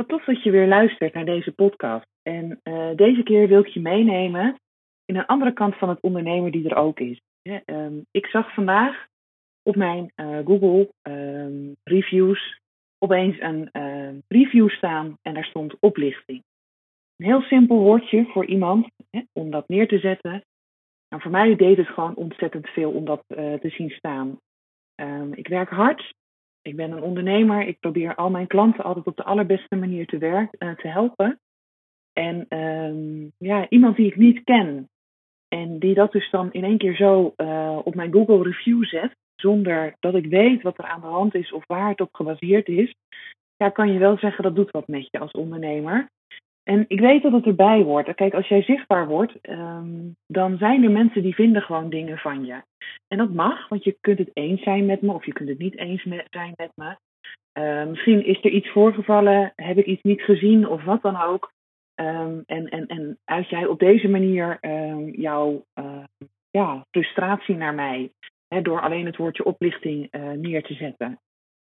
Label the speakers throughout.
Speaker 1: Wat tof dat je weer luistert naar deze podcast. En uh, deze keer wil ik je meenemen in een andere kant van het ondernemer die er ook is. Um, ik zag vandaag op mijn uh, Google um, reviews opeens een uh, review staan en daar stond oplichting. Een heel simpel woordje voor iemand hè, om dat neer te zetten. Nou, voor mij deed het gewoon ontzettend veel om dat uh, te zien staan. Ik werk hard. Ik ben een ondernemer. Ik probeer al mijn klanten altijd op de allerbeste manier te, werk, uh, te helpen. En um, ja, iemand die ik niet ken. En die dat dus dan in één keer zo uh, op mijn Google review zet. Zonder dat ik weet wat er aan de hand is of waar het op gebaseerd is. Ja, kan je wel zeggen dat doet wat met je als ondernemer. En ik weet dat het erbij hoort. Kijk, als jij zichtbaar wordt, um, dan zijn er mensen die vinden gewoon dingen van je. En dat mag, want je kunt het eens zijn met me of je kunt het niet eens met, zijn met me. Uh, misschien is er iets voorgevallen, heb ik iets niet gezien of wat dan ook. Um, en, en, en uit jij op deze manier um, jouw ja, frustratie naar mij, hè, door alleen het woordje oplichting uh, neer te zetten.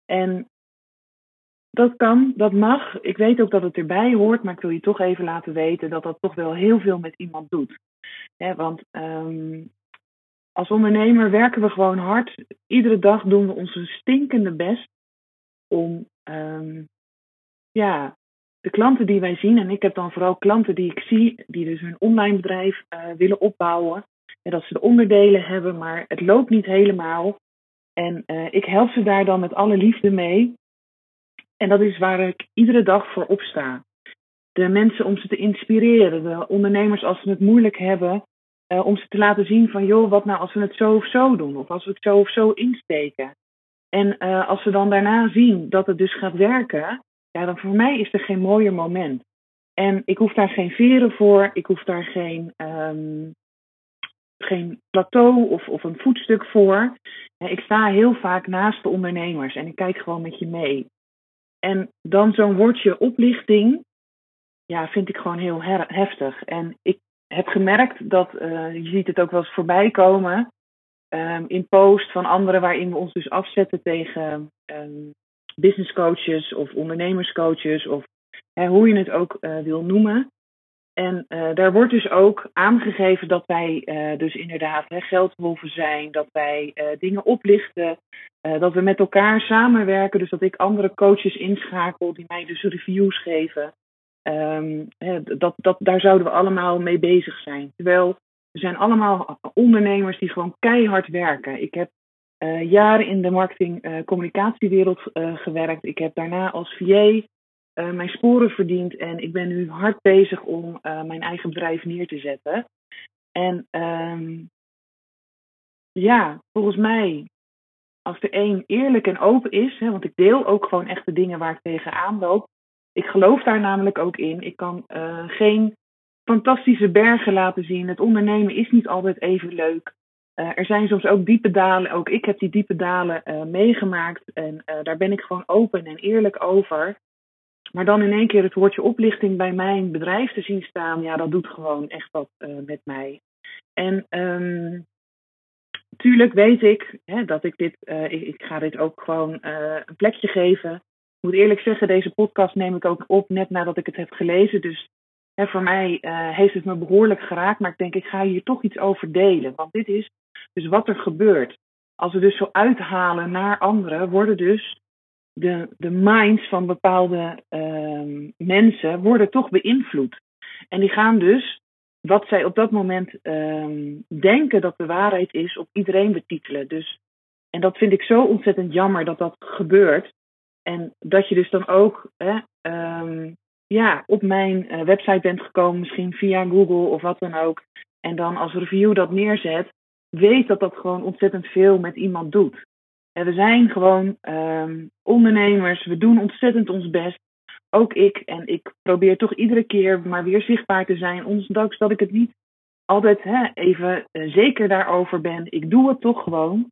Speaker 1: En dat kan, dat mag. Ik weet ook dat het erbij hoort, maar ik wil je toch even laten weten dat dat toch wel heel veel met iemand doet. Want um, als ondernemer werken we gewoon hard. Iedere dag doen we onze stinkende best om um, ja, de klanten die wij zien, en ik heb dan vooral klanten die ik zie, die dus hun online bedrijf uh, willen opbouwen. En dat ze de onderdelen hebben, maar het loopt niet helemaal. En uh, ik help ze daar dan met alle liefde mee. En dat is waar ik iedere dag voor opsta. De mensen om ze te inspireren, de ondernemers als ze het moeilijk hebben, uh, om ze te laten zien van joh, wat nou als we het zo of zo doen, of als we het zo of zo insteken. En uh, als ze dan daarna zien dat het dus gaat werken, ja, dan voor mij is er geen mooier moment. En ik hoef daar geen veren voor, ik hoef daar geen, um, geen plateau of, of een voetstuk voor. Ik sta heel vaak naast de ondernemers en ik kijk gewoon met je mee. En dan zo'n woordje oplichting, ja, vind ik gewoon heel heftig. En ik heb gemerkt dat, uh, je ziet het ook wel eens voorbij komen, um, in post van anderen waarin we ons dus afzetten tegen um, business coaches of ondernemerscoaches of hè, hoe je het ook uh, wil noemen. En uh, daar wordt dus ook aangegeven dat wij uh, dus inderdaad hè, zijn, dat wij uh, dingen oplichten, dat we met elkaar samenwerken, dus dat ik andere coaches inschakel die mij dus reviews geven. Um, hè, dat, dat, daar zouden we allemaal mee bezig zijn. Terwijl we zijn allemaal ondernemers die gewoon keihard werken. Ik heb jaren in de marketing-communicatiewereld gewerkt. Ik heb daarna als VA uh, mijn sporen verdiend en ik ben nu hard bezig om uh, mijn eigen bedrijf neer te zetten. En um, ja, volgens mij, als de een eerlijk en open is, hè, want ik deel ook gewoon echt de dingen waar ik tegenaan loop. Ik geloof daar namelijk ook in. Ik kan uh, geen fantastische bergen laten zien. Het ondernemen is niet altijd even leuk. Er zijn soms ook diepe dalen. Ook ik heb die diepe dalen meegemaakt. En daar ben ik gewoon open en eerlijk over. Maar dan in één keer het woordje oplichting bij mijn bedrijf te zien staan, ja, dat doet gewoon echt wat uh, met mij. En um, tuurlijk weet ik hè, dat ik dit, uh, ik, ga dit ook gewoon uh, een plekje geven. Ik moet eerlijk zeggen, deze podcast neem ik ook op net nadat ik het heb gelezen. Dus hè, voor mij heeft het me behoorlijk geraakt. Maar ik denk, ik ga hier toch iets over delen. Want dit is dus wat er gebeurt. Als we dus zo uithalen naar anderen, worden dus de, de minds van bepaalde uh, mensen worden toch beïnvloed. En die gaan dus wat zij op dat moment uh, denken dat de waarheid is, op iedereen betitelen. Dus, en dat vind ik zo ontzettend jammer dat dat gebeurt. En dat je dus dan ook hè, um, ja, op mijn uh, website bent gekomen, misschien via Google of wat dan ook. En dan als review dat neerzet, weet dat dat gewoon ontzettend veel met iemand doet. We zijn gewoon um, ondernemers. We doen ontzettend ons best. Ook ik. En ik probeer toch iedere keer maar weer zichtbaar te zijn. Ondanks dat ik het niet altijd hè, even uh, zeker daarover ben. Ik doe het toch gewoon.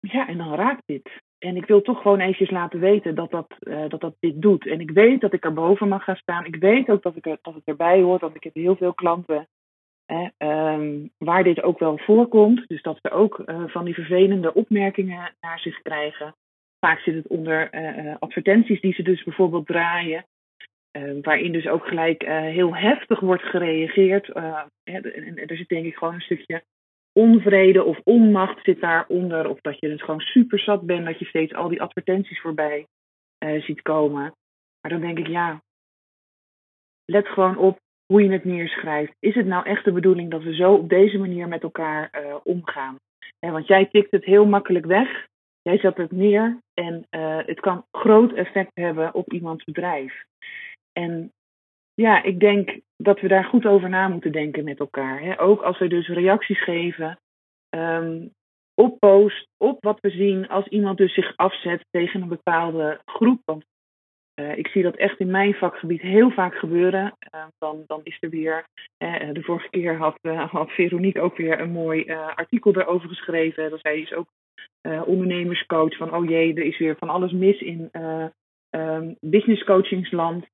Speaker 1: Ja, en dan raakt dit. En ik wil toch gewoon eventjes laten weten dat dat, uh, dat dat dit doet. En ik weet dat ik er boven mag gaan staan. Ik weet ook dat, ik dat het erbij hoort. Want ik heb heel veel klanten um, waar dit ook wel voorkomt. Dus dat ze ook uh, van die vervelende opmerkingen naar zich krijgen. Vaak zit het onder uh, advertenties die ze dus bijvoorbeeld draaien. Uh, waarin dus ook gelijk heel heftig wordt gereageerd. En er zit denk ik gewoon een stukje onvrede of onmacht zit daaronder. Of dat je dus gewoon super zat bent dat je steeds al die advertenties voorbij ziet komen. Maar dan denk ik, ja, let gewoon op hoe je het neerschrijft. Is het nou echt de bedoeling dat we zo op deze manier met elkaar omgaan? want jij tikt het heel makkelijk weg. Jij zet het neer en het kan groot effect hebben op iemands bedrijf. En ja, ik denk dat we daar goed over na moeten denken met elkaar. Hè? Ook als we dus reacties geven um, op post, op wat we zien als iemand dus zich afzet tegen een bepaalde groep. Want uh, ik zie dat echt in mijn vakgebied heel vaak gebeuren. Uh, dan, dan is er weer, uh, de vorige keer had, had Veronique ook weer een mooi artikel erover geschreven. Dat zij is ook ondernemerscoach van, oh jee, er is weer van alles mis in um, business coachingsland.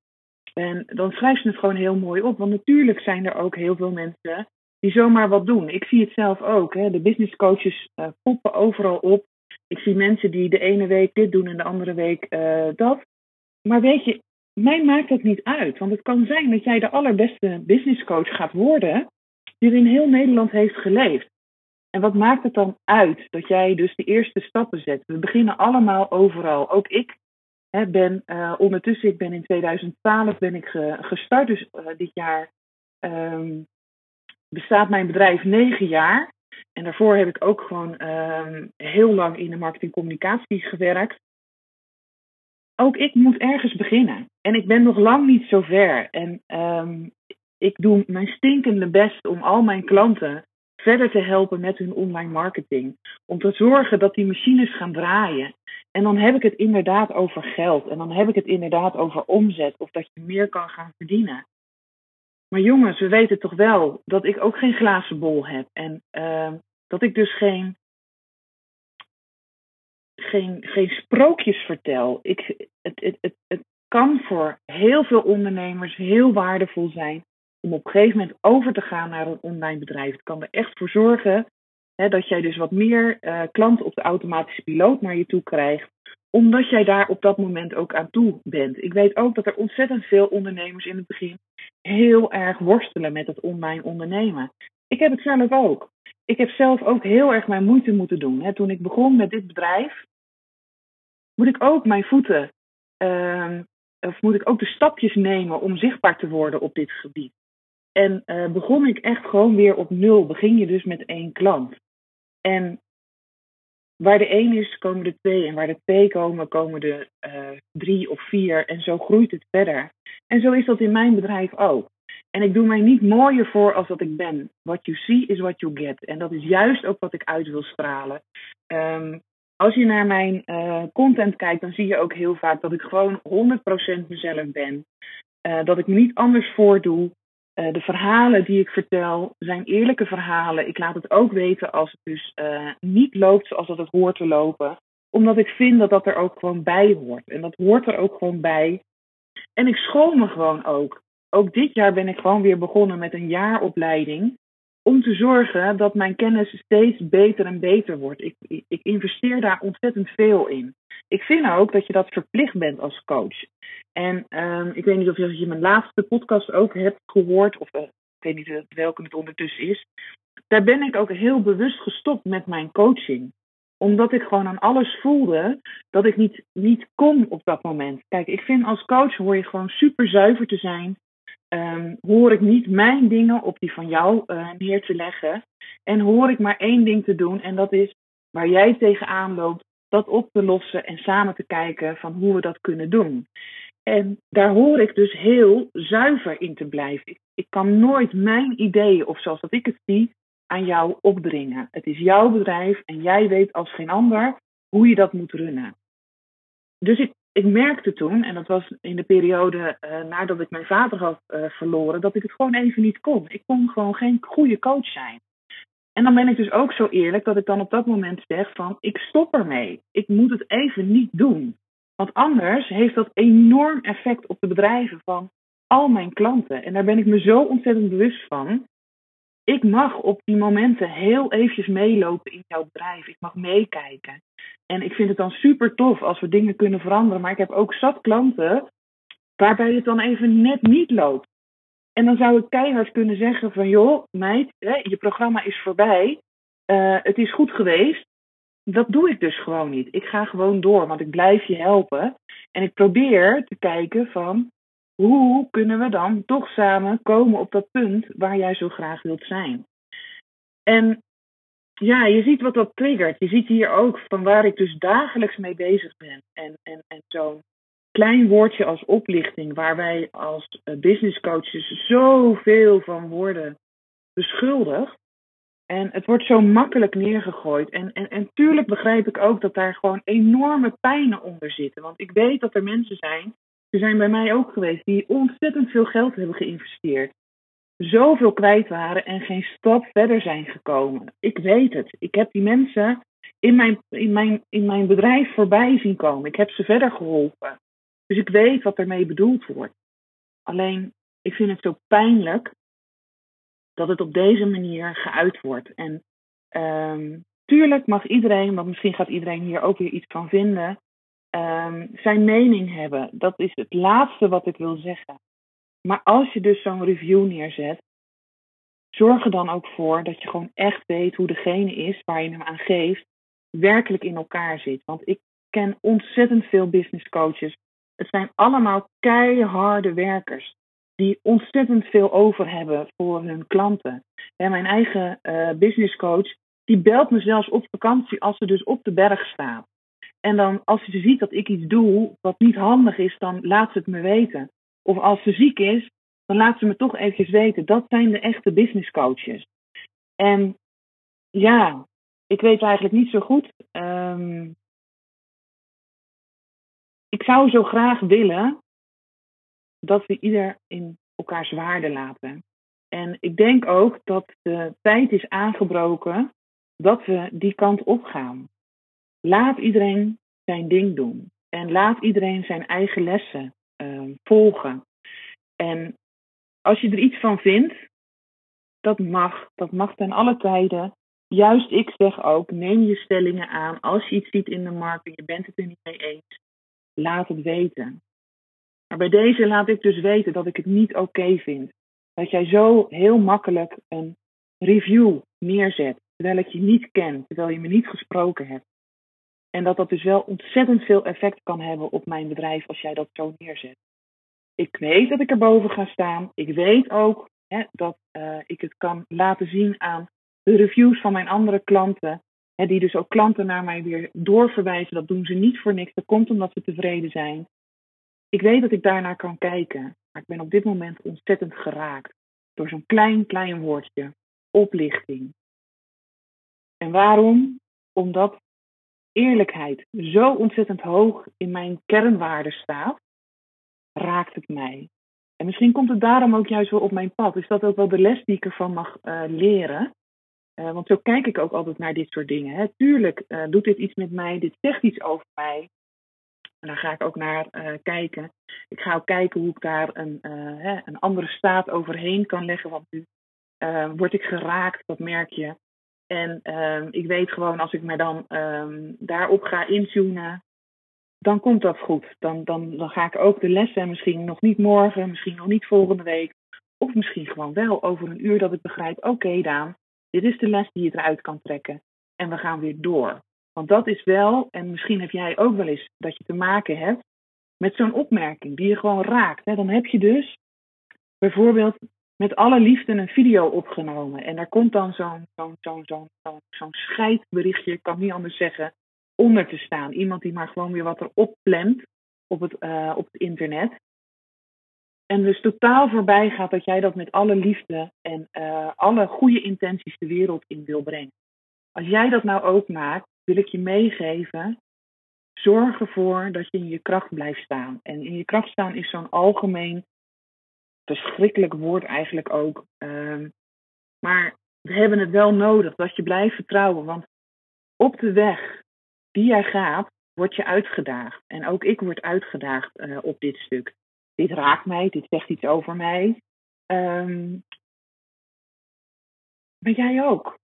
Speaker 1: En dan schrijft ze het gewoon heel mooi op. Want natuurlijk zijn er ook heel veel mensen die zomaar wat doen. Ik zie het zelf ook. Hè. De business coaches uh, poppen overal op. Ik zie mensen die de ene week dit doen en de andere week dat. Maar weet je, mij maakt dat niet uit. Want het kan zijn dat jij de allerbeste business coach gaat worden die in heel Nederland heeft geleefd. En wat maakt het dan uit dat jij dus de eerste stappen zet? We beginnen allemaal overal. Ook ik Hè, ben, uh, ondertussen, ik ben in 2012 ben ik ge, gestart, dus uh, dit jaar um, bestaat mijn bedrijf negen jaar. En daarvoor heb ik ook gewoon um, heel lang in de marketingcommunicatie gewerkt. Ook ik moet ergens beginnen. En ik ben nog lang niet zo ver. En um, ik doe mijn stinkende best om al mijn klanten verder te helpen met hun online marketing. Om te zorgen dat die machines gaan draaien. En dan heb ik het inderdaad over geld. En dan heb ik het inderdaad over omzet. Of dat je meer kan gaan verdienen. Maar jongens, we weten toch wel dat ik ook geen glazen bol heb. En uh, dat ik dus geen, geen, geen sprookjes vertel. Ik, het, het, het, het kan voor heel veel ondernemers heel waardevol zijn om op een gegeven moment over te gaan naar een online bedrijf. Het kan er echt voor zorgen hè, dat jij dus wat meer uh, klanten op de automatische piloot naar je toe krijgt, omdat jij daar op dat moment ook aan toe bent. Ik weet ook dat er ontzettend veel ondernemers in het begin heel erg worstelen met het online ondernemen. Ik heb het zelf ook. Ik heb zelf ook heel erg mijn moeite moeten doen. Toen ik begon met dit bedrijf, moet ik ook mijn voeten, uh, of moet ik ook de stapjes nemen om zichtbaar te worden op dit gebied. En uh, begon ik echt gewoon weer op nul. Begin je dus met één klant. En waar de één is, komen er twee. En waar de twee komen, komen er uh, drie of vier. En zo groeit het verder. En zo is dat in mijn bedrijf ook. En ik doe mij niet mooier voor als dat ik ben. What you see is what you get. En dat is juist ook wat ik uit wil stralen. Um, als je naar mijn uh, content kijkt, dan zie je ook heel vaak dat ik gewoon 100% mezelf ben. Uh, dat ik me niet anders voordoe. Uh, de verhalen die ik vertel zijn eerlijke verhalen. Ik laat het ook weten als het dus niet loopt zoals dat het hoort te lopen. Omdat ik vind dat dat er ook gewoon bij hoort. En dat hoort er ook gewoon bij. En ik school me gewoon ook. Ook dit jaar ben ik gewoon weer begonnen met een jaaropleiding. Om te zorgen dat mijn kennis steeds beter en beter wordt. Ik, ik investeer daar ontzettend veel in. Ik vind ook dat je dat verplicht bent als coach. En um, ik weet niet of je mijn laatste podcast ook hebt gehoord, of uh, ik weet niet welke het ondertussen is. Daar ben ik ook heel bewust gestopt met mijn coaching. Omdat ik gewoon aan alles voelde dat ik niet, niet kon op dat moment. Kijk, ik vind als coach hoor je gewoon super zuiver te zijn. Um, hoor ik niet mijn dingen op die van jou uh, neer te leggen. En hoor ik maar één ding te doen. En dat is waar jij tegenaan loopt, dat op te lossen en samen te kijken van hoe we dat kunnen doen. En daar hoor ik dus heel zuiver in te blijven. Ik, ik kan nooit mijn ideeën, of zoals dat ik het zie, aan jou opdringen. Het is jouw bedrijf en jij weet als geen ander hoe je dat moet runnen. Dus ik, ik merkte toen, en dat was in de periode uh, nadat ik mijn vader had uh, verloren, dat ik het gewoon even niet kon. Ik kon gewoon geen goede coach zijn. En dan ben ik dus ook zo eerlijk dat ik dan op dat moment zeg van ik stop ermee. Ik moet het even niet doen. Want anders heeft dat enorm effect op de bedrijven van al mijn klanten. En daar ben ik me zo ontzettend bewust van. Ik mag op die momenten heel eventjes meelopen in jouw bedrijf. Ik mag meekijken. En ik vind het dan super tof als we dingen kunnen veranderen. Maar ik heb ook zat klanten waarbij het dan even net niet loopt. En dan zou ik keihard kunnen zeggen van joh, meid, je programma is voorbij. Uh, het is goed geweest. Dat doe ik dus gewoon niet. Ik ga gewoon door, want ik blijf je helpen. En ik probeer te kijken van hoe kunnen we dan toch samen komen op dat punt waar jij zo graag wilt zijn. En ja, je ziet wat dat triggert. Je ziet hier ook van waar ik dus dagelijks mee bezig ben. En, en, en zo'n klein woordje als oplichting, waar wij als eh, business coaches zoveel van worden beschuldigd. En het wordt zo makkelijk neergegooid. En, en, en tuurlijk begrijp ik ook dat daar gewoon enorme pijnen onder zitten. Want ik weet dat er mensen zijn, ze zijn bij mij ook geweest, die ontzettend veel geld hebben geïnvesteerd. Zoveel kwijt waren en geen stap verder zijn gekomen. Ik weet het. Ik heb die mensen in mijn, in mijn, in mijn bedrijf voorbij zien komen. Ik heb ze verder geholpen. Dus ik weet wat ermee bedoeld wordt. Alleen, ik vind het zo pijnlijk dat het op deze manier geuit wordt. En um, tuurlijk mag iedereen, want misschien gaat iedereen hier ook weer iets van vinden, um, zijn mening hebben. Dat is het laatste wat ik wil zeggen. Maar als je dus zo'n review neerzet, zorg er dan ook voor dat je gewoon echt weet hoe degene is waar je hem aan geeft, werkelijk in elkaar zit. Want ik ken ontzettend veel business coaches het zijn allemaal keiharde werkers die ontzettend veel over hebben voor hun klanten. En mijn eigen uh, business coach, die belt me zelfs op vakantie als ze dus op de berg staat. En dan als ze ziet dat ik iets doe wat niet handig is, dan laat ze het me weten. Of als ze ziek is, dan laat ze me toch eventjes weten. Dat zijn de echte business coaches. En ja, ik weet eigenlijk niet zo goed um, ik zou zo graag willen dat we ieder in elkaars waarde laten. En ik denk ook dat de tijd is aangebroken dat we die kant op gaan. Laat iedereen zijn ding doen. En laat iedereen zijn eigen lessen uh, volgen. En als je er iets van vindt, dat mag. Dat mag ten alle tijden. Juist ik zeg ook, neem je stellingen aan. Als je iets ziet in de markt en je bent het er niet mee eens, laat het weten. Maar bij deze laat ik dus weten dat ik het niet oké vind. Dat jij zo heel makkelijk een review neerzet, terwijl ik je niet ken, terwijl je me niet gesproken hebt. En dat dat dus wel ontzettend veel effect kan hebben op mijn bedrijf als jij dat zo neerzet. Ik weet dat ik erboven ga staan. Ik weet ook hè, dat uh, ik het kan laten zien aan de reviews van mijn andere klanten die dus ook klanten naar mij weer doorverwijzen. Dat doen ze niet voor niks. Dat komt omdat ze tevreden zijn. Ik weet dat ik daarnaar kan kijken. Maar ik ben op dit moment ontzettend geraakt. Door zo'n klein, klein woordje. Oplichting. En waarom? Omdat eerlijkheid zo ontzettend hoog in mijn kernwaarden staat, raakt het mij. En misschien komt het daarom ook juist wel op mijn pad. Is dat ook wel de les die ik ervan mag uh, leren? Uh, want zo kijk ik ook altijd naar dit soort dingen. Hè. Tuurlijk uh, doet dit iets met mij, dit zegt iets over mij. En daar ga ik ook naar kijken. Ik ga ook kijken hoe ik daar een, hè, een andere staat overheen kan leggen. Want nu word ik geraakt, dat merk je. En ehm, ik weet gewoon, als ik me dan um, daarop ga intunen, dan komt dat goed. Dan, dan, dan ga ik ook de lessen, misschien nog niet morgen, misschien nog niet volgende week. Of misschien gewoon wel over een uur dat ik begrijp, oké Daan, dit is de les die je eruit kan trekken. En we gaan weer door. Want dat is wel, en misschien heb jij ook wel eens dat je te maken hebt met zo'n opmerking die je gewoon raakt. Dan heb je dus bijvoorbeeld met alle liefde een video opgenomen. En daar komt dan zo'n zo'n zo'n zo'n zo'n zo'n scheidberichtje, ik kan niet anders zeggen, onder te staan. Iemand die maar gewoon weer wat erop plant op het, uh, op het internet. En dus totaal voorbij gaat dat jij dat met alle liefde en uh, alle goede intenties de wereld in wil brengen. Als jij dat nou ook maakt, wil ik je meegeven. Zorg ervoor dat je in je kracht blijft staan. En in je kracht staan is zo'n algemeen, verschrikkelijk woord eigenlijk ook. Uh, maar we hebben het wel nodig dat je blijft vertrouwen. Want op de weg die jij gaat, word je uitgedaagd. En ook ik word uitgedaagd uh, op dit stuk. Dit raakt mij, dit zegt iets over mij. Um, maar jij ook.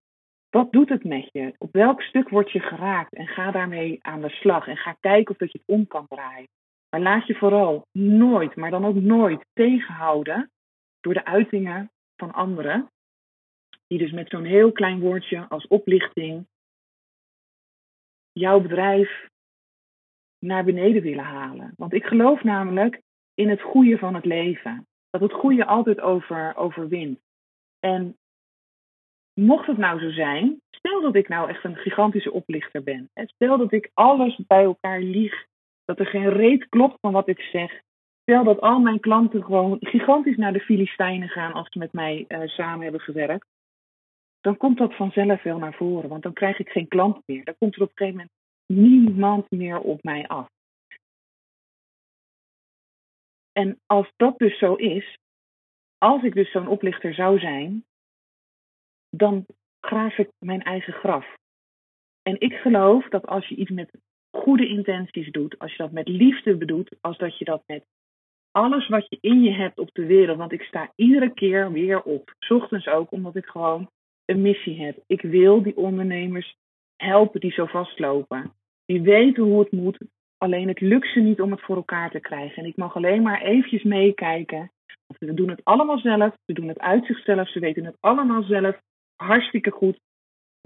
Speaker 1: Wat doet het met je? Op welk stuk word je geraakt? En ga daarmee aan de slag. En ga kijken of dat je het om kan draaien. Maar laat je vooral nooit, maar dan ook nooit tegenhouden door de uitingen van anderen. Die dus met zo'n heel klein woordje als oplichting jouw bedrijf naar beneden willen halen. Want ik geloof namelijk in het goede van het leven. Dat het goede altijd over, overwint. En mocht het nou zo zijn, stel dat ik nou echt een gigantische oplichter ben. Stel dat ik alles bij elkaar lieg, dat er geen reet klopt van wat ik zeg. Stel dat al mijn klanten gewoon gigantisch naar de Filistijnen gaan als ze met mij uh, samen hebben gewerkt. Dan komt dat vanzelf wel naar voren, want dan krijg ik geen klant meer. Dan komt er op een gegeven moment niemand meer op mij af. En als dat dus zo is, als ik dus zo'n oplichter zou zijn, dan graaf ik mijn eigen graf. En ik geloof dat als je iets met goede intenties doet, als je dat met liefde bedoelt, als dat je dat met alles wat je in je hebt op de wereld, want ik sta iedere keer weer op, ochtends ook, omdat ik gewoon een missie heb. Ik wil die ondernemers helpen die zo vastlopen. Die weten hoe het moet, alleen het lukt ze niet om het voor elkaar te krijgen. En ik mag alleen maar eventjes meekijken. We doen het allemaal zelf, ze doen het uit zichzelf, ze weten het allemaal zelf hartstikke goed.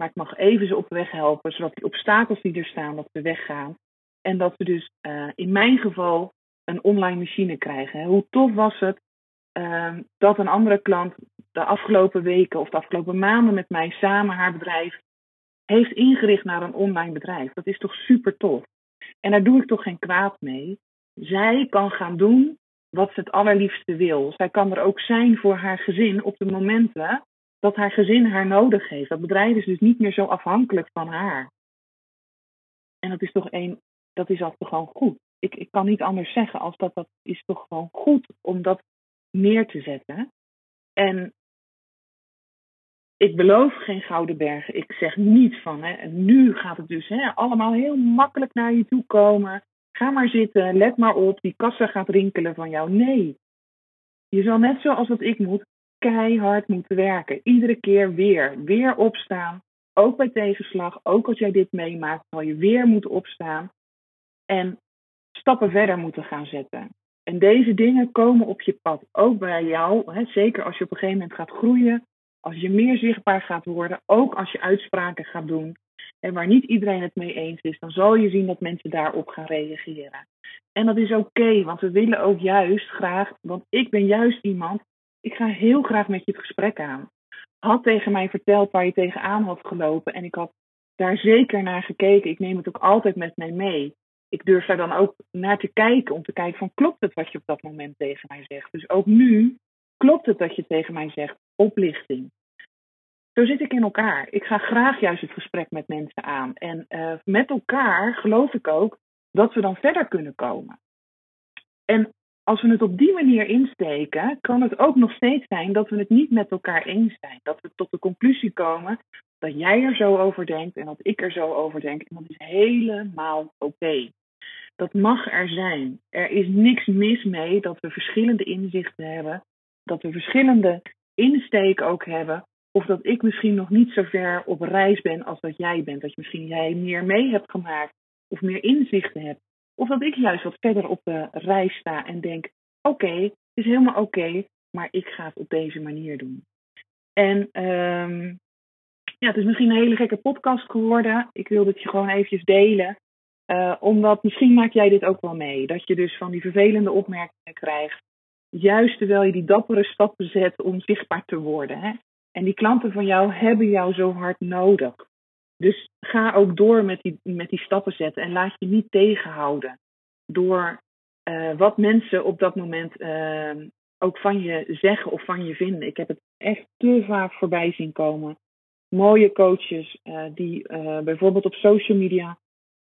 Speaker 1: Maar ik mag even ze op weg helpen, zodat die obstakels die er staan, dat ze weggaan. En dat we dus uh, in mijn geval een online machine krijgen. Hoe tof was het uh, dat een andere klant de afgelopen weken of de afgelopen maanden met mij samen haar bedrijf heeft ingericht naar een online bedrijf. Dat is toch super tof. En daar doe ik toch geen kwaad mee. Zij kan gaan doen wat ze het allerliefste wil. Zij kan er ook zijn voor haar gezin op de momenten dat haar gezin haar nodig heeft. Dat bedrijf is dus niet meer zo afhankelijk van haar. En dat is toch een, dat is altijd gewoon goed. Ik, ik kan niet anders zeggen als dat dat is toch gewoon goed om dat neer te zetten. En ik beloof geen gouden bergen. Ik zeg niet van, hè, nu gaat het dus hè, allemaal heel makkelijk naar je toe komen. Ga maar zitten, let maar op, die kassa gaat rinkelen van jou. Nee. Je zal net zoals wat ik moet, keihard moeten werken. Iedere keer weer, weer opstaan. Ook bij tegenslag, ook als jij dit meemaakt, zal je weer moeten opstaan. En stappen verder moeten gaan zetten. En deze dingen komen op je pad, ook bij jou. Hè, zeker als je op een gegeven moment gaat groeien, als je meer zichtbaar gaat worden, ook als je uitspraken gaat doen en waar niet iedereen het mee eens is, dan zal je zien dat mensen daarop gaan reageren. En dat is oké, want we willen ook juist graag, want ik ben juist iemand, ik ga heel graag met je het gesprek aan. Had tegen mij verteld waar je tegenaan had gelopen en ik had daar zeker naar gekeken. Ik neem het ook altijd met mij mee. Ik durf daar dan ook naar te kijken, om te kijken van klopt het wat je op dat moment tegen mij zegt. Dus ook nu klopt het dat je tegen mij zegt oplichting. Zo zit ik in elkaar. Ik ga graag juist het gesprek met mensen aan. En uh, met elkaar geloof ik ook dat we dan verder kunnen komen. En als we het op die manier insteken, kan het ook nog steeds zijn dat we het niet met elkaar eens zijn. Dat we tot de conclusie komen dat jij er zo over denkt en dat ik er zo over denk. En dat is helemaal oké. Dat mag er zijn. Er is niks mis mee dat we verschillende inzichten hebben, dat we verschillende insteek ook hebben. Of dat ik misschien nog niet zo ver op reis ben als dat jij bent. Dat je misschien jij meer mee hebt gemaakt of meer inzichten hebt. Of dat ik juist wat verder op de reis sta en denk: oké, het is helemaal oké, maar ik ga het op deze manier doen. En um, ja, het is misschien een hele gekke podcast geworden. Ik wil het je gewoon eventjes delen. Uh, omdat misschien maak jij dit ook wel mee. Dat je dus van die vervelende opmerkingen krijgt juist terwijl je die dappere stappen zet om zichtbaar te worden. Hè? En die klanten van jou hebben jou zo hard nodig. Dus ga ook door met die, met die stappen zetten en laat je niet tegenhouden door uh, wat mensen op dat moment uh, ook van je zeggen of van je vinden. Ik heb het echt te vaak voorbij zien komen. Mooie coaches uh, die uh, bijvoorbeeld op social media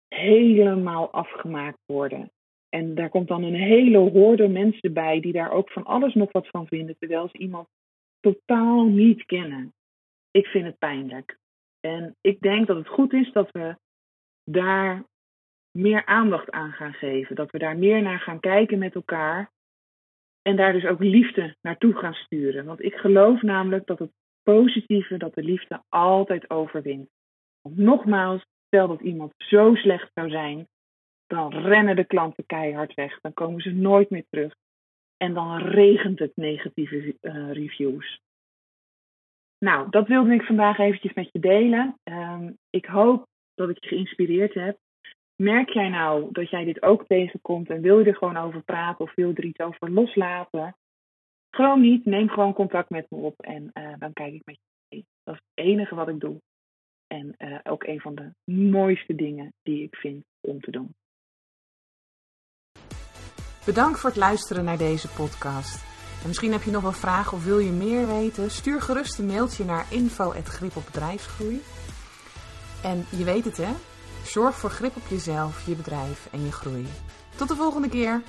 Speaker 1: helemaal afgemaakt worden. En daar komt dan een hele hoorde mensen bij die daar ook van alles nog wat van vinden, terwijl ze iemand totaal niet kennen. Ik vind het pijnlijk. En ik denk dat het goed is dat we daar meer aandacht aan gaan geven. Dat we daar meer naar gaan kijken met elkaar. En daar dus ook liefde naartoe gaan sturen. Want ik geloof namelijk dat het positieve, dat de liefde altijd overwint. Want nogmaals, stel dat iemand zo slecht zou zijn, dan rennen de klanten keihard weg. Dan komen ze nooit meer terug. En dan regent het negatieve uh, reviews. Nou, dat wilde ik vandaag eventjes met je delen. Um, ik hoop dat ik je geïnspireerd heb. Merk jij nou dat jij dit ook tegenkomt en wil je er gewoon over praten of wil je er iets over loslaten? Gewoon niet, neem gewoon contact met me op en uh, dan kijk ik met je mee. Dat is het enige wat ik doe. En uh, ook een van de mooiste dingen die ik vind om te doen.
Speaker 2: Bedankt voor het luisteren naar deze podcast. En misschien heb je nog een vraag of wil je meer weten? Stuur gerust een mailtje naar info.gripopbedrijfsgroei. En je weet het hè, zorg voor grip op jezelf, je bedrijf en je groei. Tot de volgende keer!